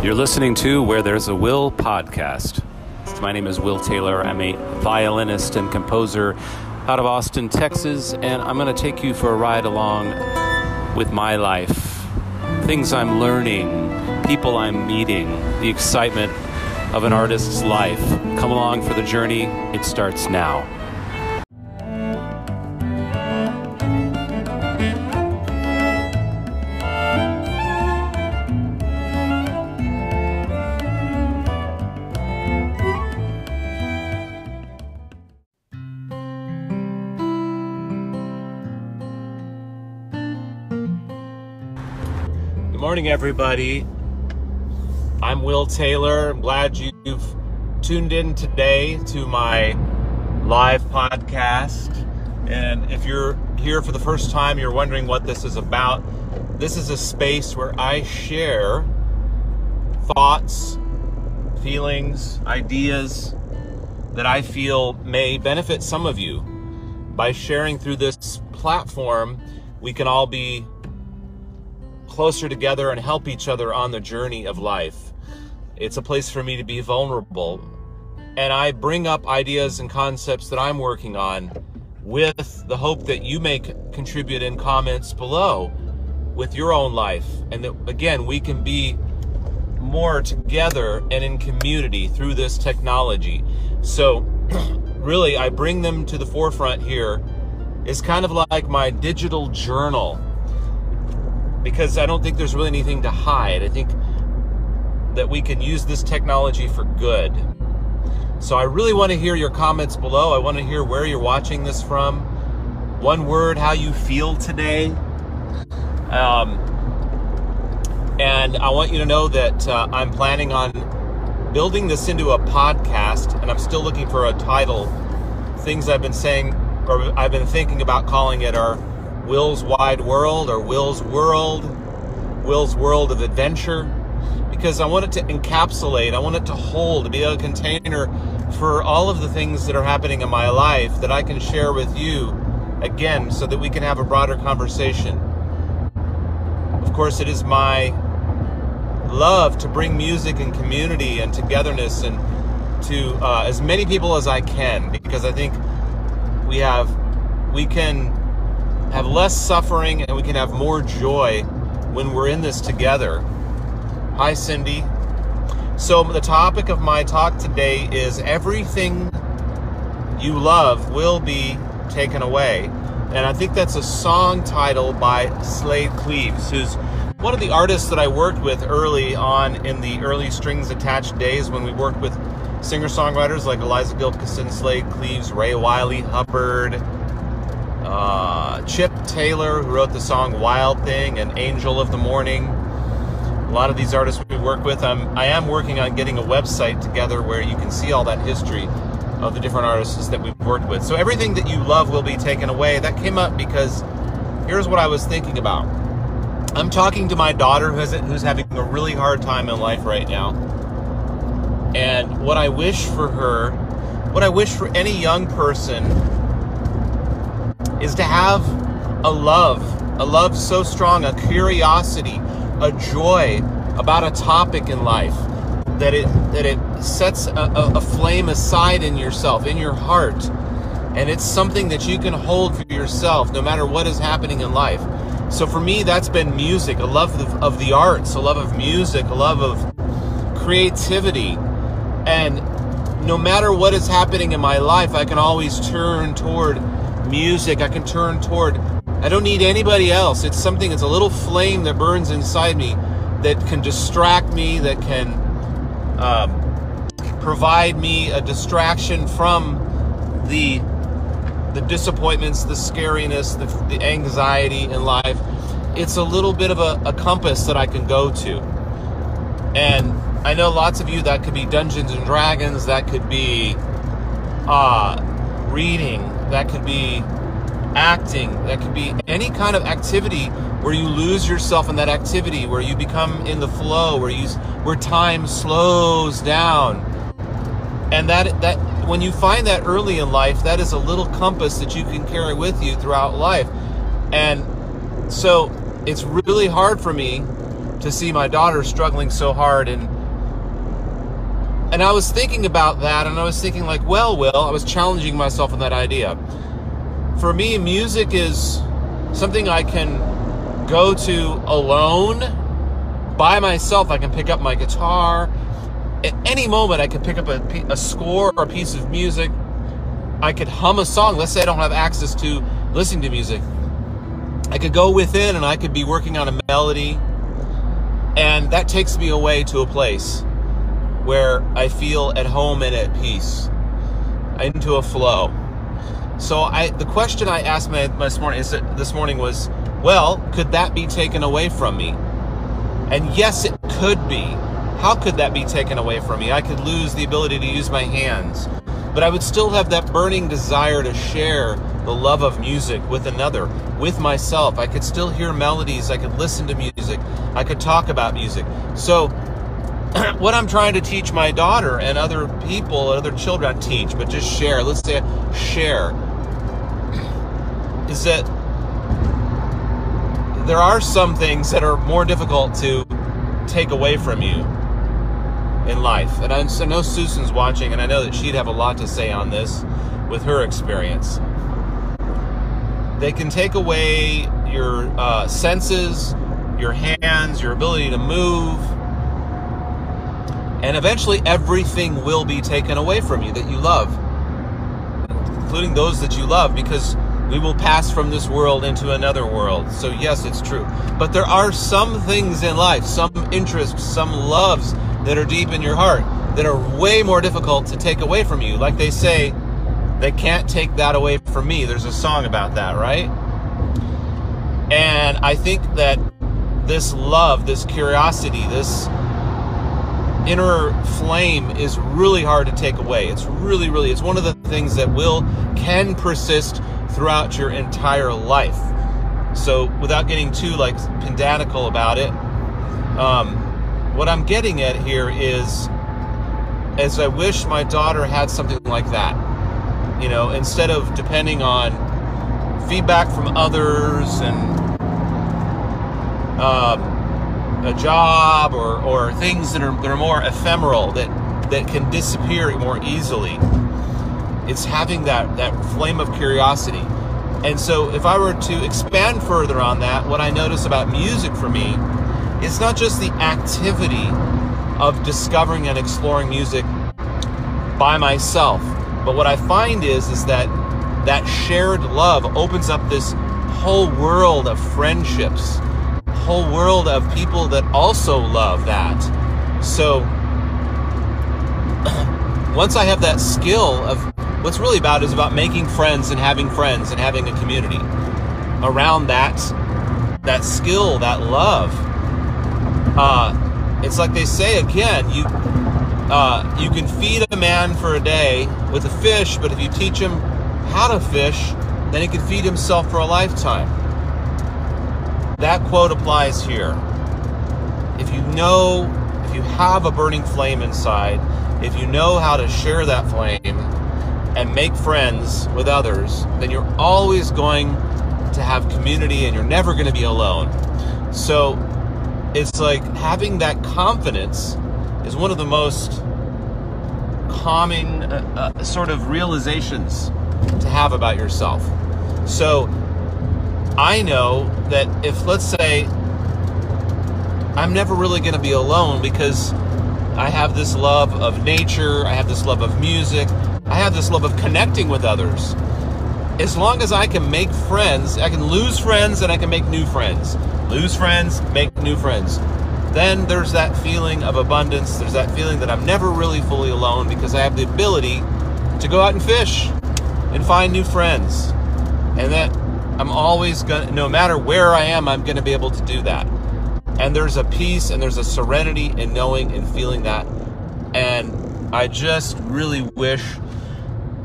You're listening to Where There's a Will podcast. My name is Will Taylor. I'm a violinist and composer out of Austin, Texas, and I'm going to take you for a ride along with my life. Things I'm learning, people I'm meeting, the excitement of an artist's life. Come along for the journey. It starts now. Morning, everybody. I'm Will Taylor. I'm glad you've tuned in today to my live podcast. And if you're here for the first time, you're wondering what this is about. This is a space where I share thoughts, feelings, ideas that I feel may benefit some of you. By sharing through this platform, we can all be closer together and help each other on the journey of life. It's a place for me to be vulnerable. And I bring up ideas and concepts that I'm working on with the hope that you may contribute in comments below with your own life. And that, again, we can be more together and in community through this technology. So, really, I bring them to the forefront here. It's kind of like my digital journal because I don't think there's really anything to hide. I think that we can use this technology for good. So I really want to hear your comments below. I want to hear where you're watching this from. One word, how you feel today. Um, and I want you to know that uh, I'm planning on building this into a podcast, and I'm still looking for a title. Things I've been saying, or I've been thinking about calling it, are Will's Wide World or Will's World, Will's World of Adventure, because I want it to encapsulate, I want it to hold, to be a container for all of the things that are happening in my life that I can share with you again so that we can have a broader conversation. Of course, it is my love to bring music and community and togetherness and to uh, as many people as I can because I think we have we can have less suffering and we can have more joy when we're in this together. Hi, Cindy. So, the topic of my talk today is everything you love will be taken away. And I think that's a song title by Slaid Cleaves, who's one of the artists that I worked with early on in the early strings attached days when we worked with singer songwriters like Eliza Gilkyson, Slaid Cleaves, Ray Wylie, Hubbard, uh, Chip Taylor, who wrote the song Wild Thing and Angel of the Morning. A lot of these artists we work with. I'm, I am working on getting a website together where you can see all that history of the different artists that we've worked with. So everything that you love will be taken away. That came up because here's what I was thinking about. I'm talking to my daughter who's, who's having a really hard time in life right now. And what I wish for her, what I wish for any young person is to have a love, a love so strong, a curiosity, a joy about a topic in life that it that it sets a, a, flame aside in yourself, in your heart, and it's something that you can hold for yourself no matter what is happening in life. So for me, that's been music, a love of, of the arts, a love of music, a love of creativity, and no matter what is happening in my life, I can always turn toward music. I can turn toward. I don't need anybody else. It's something, it's a little flame that burns inside me that can distract me, that can um, provide me a distraction from the the disappointments, the scariness, the, the anxiety in life. It's a little bit of a, a compass that I can go to. And I know lots of you that could be Dungeons and Dragons, that could be uh, reading, that could be acting, that could be any kind of activity where you lose yourself in that activity, where you become in the flow, where you where time slows down. And that that when you find that early in life, that is a little compass that you can carry with you throughout life. And so it's really hard for me to see my daughter struggling so hard and and I was thinking about that and I was thinking like, well, Will, I was challenging myself on that idea. For me, music is something I can go to alone by myself. I can pick up my guitar. At any moment, I can pick up a, a score or a piece of music. I could hum a song. Let's say I don't have access to listening to music. I could go within and I could be working on a melody. And that takes me away to a place where I feel at home and at peace, into a flow. So I, the question I asked my, this morning is this morning was, well, could that be taken away from me? And yes, it could be. How could that be taken away from me? I could lose the ability to use my hands, but I would still have that burning desire to share the love of music with another, with myself. I could still hear melodies. I could listen to music. I could talk about music. So what I'm trying to teach my daughter and other people, other children, teach, but just share. Let's say share. Is that there are some things that are more difficult to take away from you in life. And I know Susan's watching, and I know that she'd have a lot to say on this with her experience. They can take away your uh, senses, your hands, your ability to move and eventually, everything will be taken away from you that you love, including those that you love, because we will pass from this world into another world. So, yes, it's true. But there are some things in life, some interests, some loves that are deep in your heart that are way more difficult to take away from you. Like they say, they can't take that away from me. There's a song about that, right? And I think that this love, this curiosity, this inner flame is really hard to take away. It's really, really, it's one of the things that will, can persist throughout your entire life. So without getting too like pedantical about it, um, what I'm getting at here is, as I wish my daughter had something like that. You know, instead of depending on feedback from others and um, a job or, or things that are, that are more ephemeral that, that can disappear more easily. It's having that, that flame of curiosity. And so, if I were to expand further on that, what I notice about music for me is not just the activity of discovering and exploring music by myself, but what I find is is that that shared love opens up this whole world of friendships whole world of people that also love that. So once I have that skill of what's really about is about making friends and having friends and having a community around that that skill, that love. Uh, it's like they say again, you uh, you can feed a man for a day with a fish, but if you teach him how to fish, then he can feed himself for a lifetime. That quote applies here. If you know, if you have a burning flame inside, if you know how to share that flame and make friends with others, then you're always going to have community and you're never going to be alone. So it's like having that confidence is one of the most calming uh, uh, sort of realizations to have about yourself. So I know that if, let's say, I'm never really going to be alone because I have this love of nature, I have this love of music, I have this love of connecting with others. As long as I can make friends, I can lose friends and I can make new friends. Lose friends, make new friends. Then there's that feeling of abundance. There's that feeling that I'm never really fully alone because I have the ability to go out and fish and find new friends. And that I'm always going to, no matter where I am, I'm going to be able to do that. And there's a peace and there's a serenity in knowing and feeling that. And I just really wish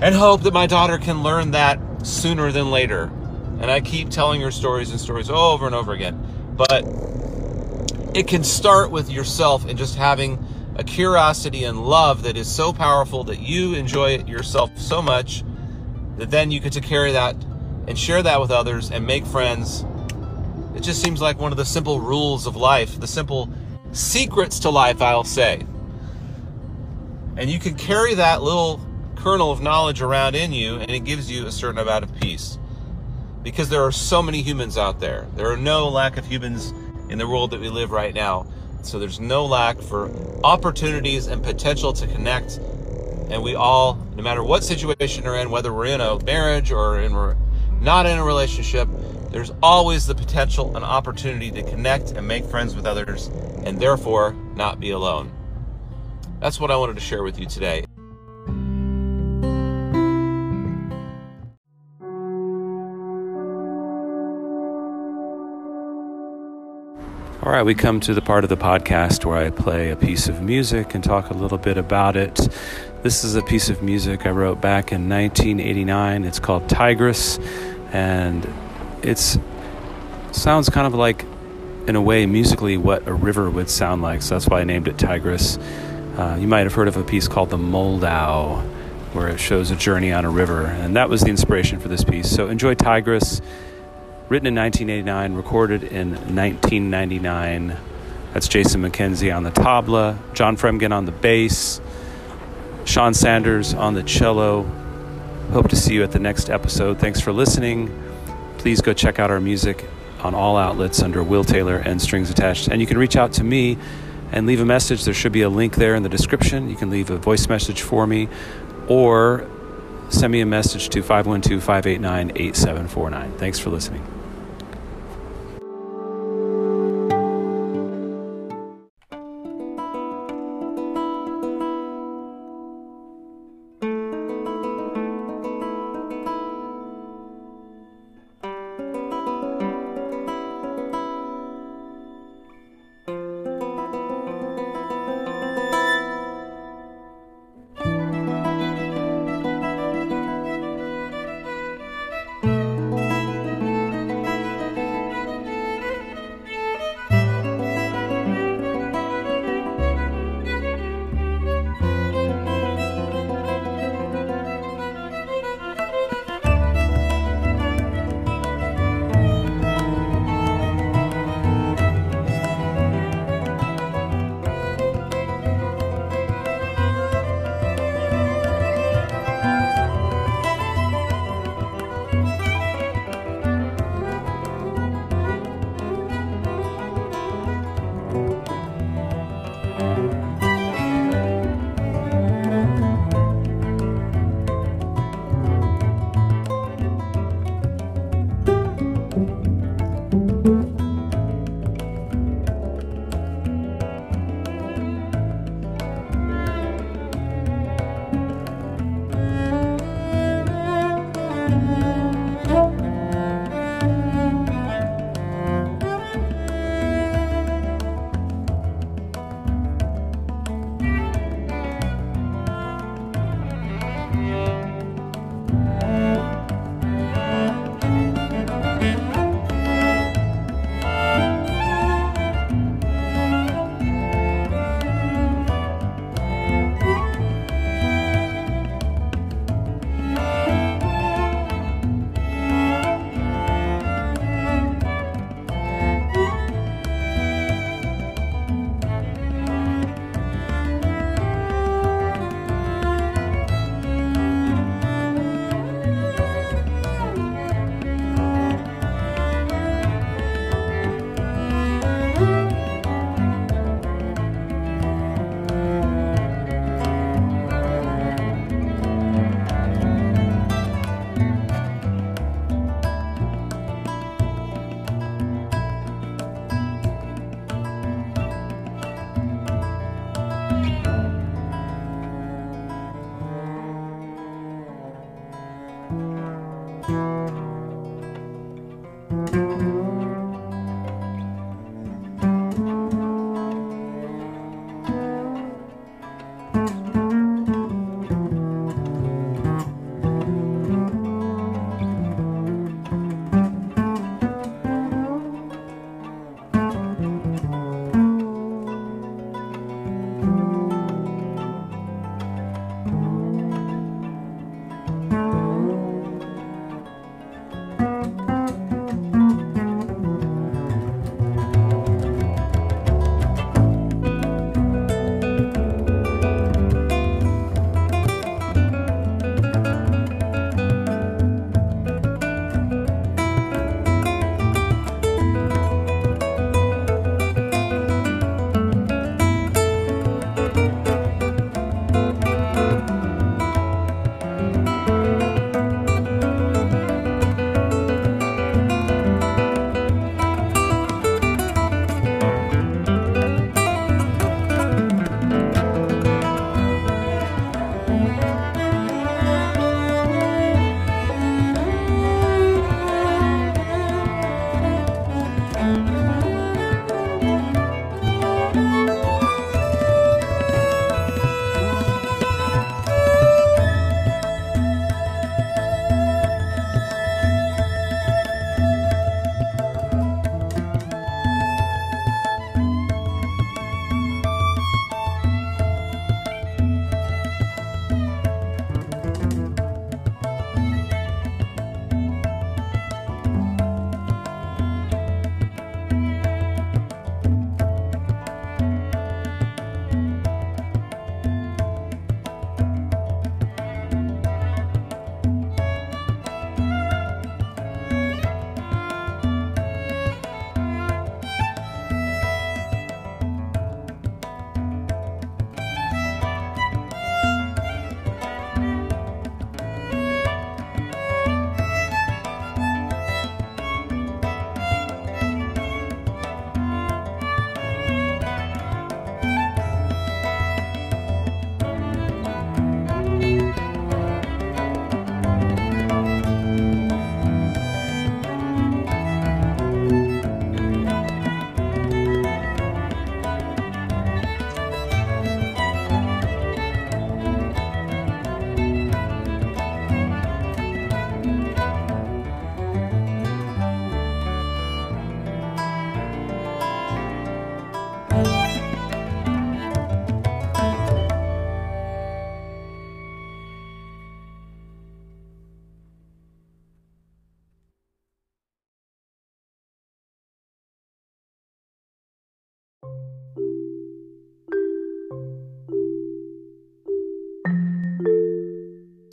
and hope that my daughter can learn that sooner than later. And I keep telling her stories and stories over and over again. But it can start with yourself and just having a curiosity and love that is so powerful that you enjoy it yourself so much that then you get to carry that and share that with others and make friends It just seems like one of the simple rules of life, the simple secrets to life, I'll say. And you can carry that little kernel of knowledge around in you, and it gives you a certain amount of peace. Because there are so many humans out there. There are no lack of humans in the world that we live right now. So there's no lack for opportunities and potential to connect. And we all, no matter what situation we're in, whether we're in a marriage or in, not in a relationship, there's always the potential and opportunity to connect and make friends with others and therefore not be alone. That's what I wanted to share with you today. All right, we come to the part of the podcast where I play a piece of music and talk a little bit about it. This is a piece of music I wrote back in 1989. It's called Tigris, and it's sounds kind of like, in a way, musically what a river would sound like. So that's why I named it tigris Uh, you might have heard of a piece called the Moldau, where it shows a journey on a river, and that was the inspiration for this piece. So enjoy tigris written in 1989, recorded in 1999. That's Jason McKenzie on the tabla, John Fremgen on the bass, Sean Sanders on the cello. Hope to see you at the next episode. Thanks for listening. Please go check out our music on all outlets under Will Taylor and Strings Attached. And you can reach out to me and leave a message. There should be a link there in the description. You can leave a voice message for me or send me a message to 512 589 8749. Thanks for listening.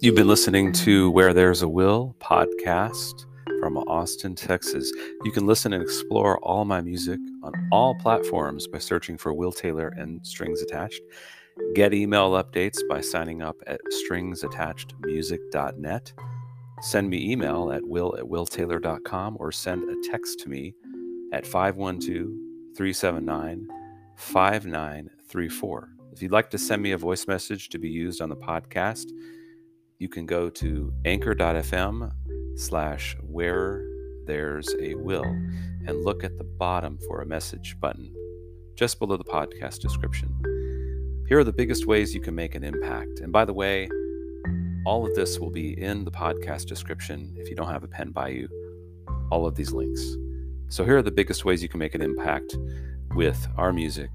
You've been listening to Where There's a Will podcast from Austin, Texas. You can listen and explore all my music on all platforms by searching for Will Taylor and Strings Attached. Get email updates by signing up at stringsattachedmusic.net. Send me email at will at willtaylor.com or send a text to me at 512 379 5934. If you'd like to send me a voice message to be used on the podcast, you can go to anchor.fm slash where there's a will and look at the bottom for a message button just below the podcast description. Here are the biggest ways you can make an impact. And by the way, all of this will be in the podcast description if you don't have a pen by you, all of these links. So here are the biggest ways you can make an impact with our music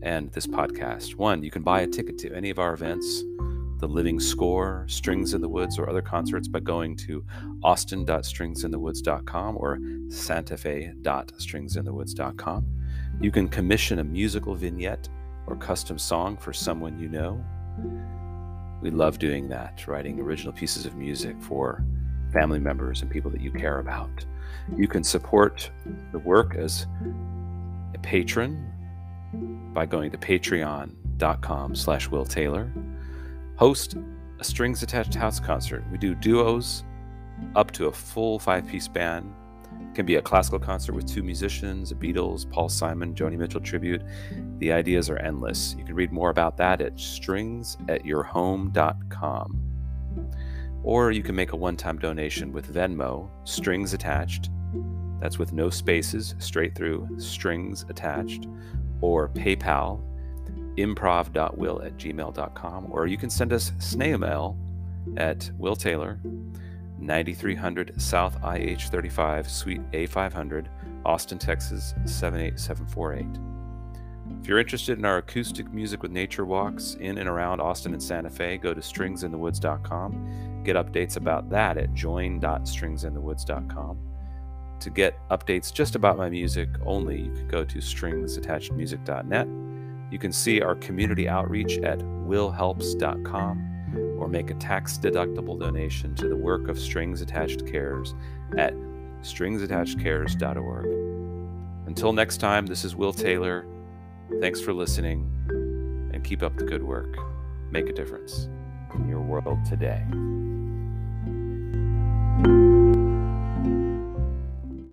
and this podcast. One, you can buy a ticket to any of our events, the Living Score, Strings in the Woods, or other concerts by going to austin.stringsinthewoods.com or santafe.stringsinthewoods.com. You can commission a musical vignette or custom song for someone you know. We love doing that, writing original pieces of music for family members and people that you care about. You can support the work as a patron by going to patreon.com slash will taylor host a strings attached house concert. We do duos up to a full five piece band. It can be a classical concert with two musicians a beatles paul simon joni mitchell tribute. The ideas are endless. You can read more about that at stringsatyourhome.com or you can make a one-time donation with venmo strings attached. That's with no spaces straight through strings attached or PayPal, improv.will at gmail.com, or you can send us snail mail at Will Taylor, 9300 South IH 35, Suite A500, Austin, Texas 78748. If you're interested in our acoustic music with nature walks in and around Austin and Santa Fe, go to stringsinthewoods.com. Get updates about that at join.stringsinthewoods.com. To get updates just about my music only, you can go to stringsattachedmusic.net. You can see our community outreach at willhelps.com or make a tax deductible donation to the work of Strings Attached Cares at stringsattachedcares.org. Until next time, this is Will Taylor. Thanks for listening and keep up the good work. Make a difference in your world today.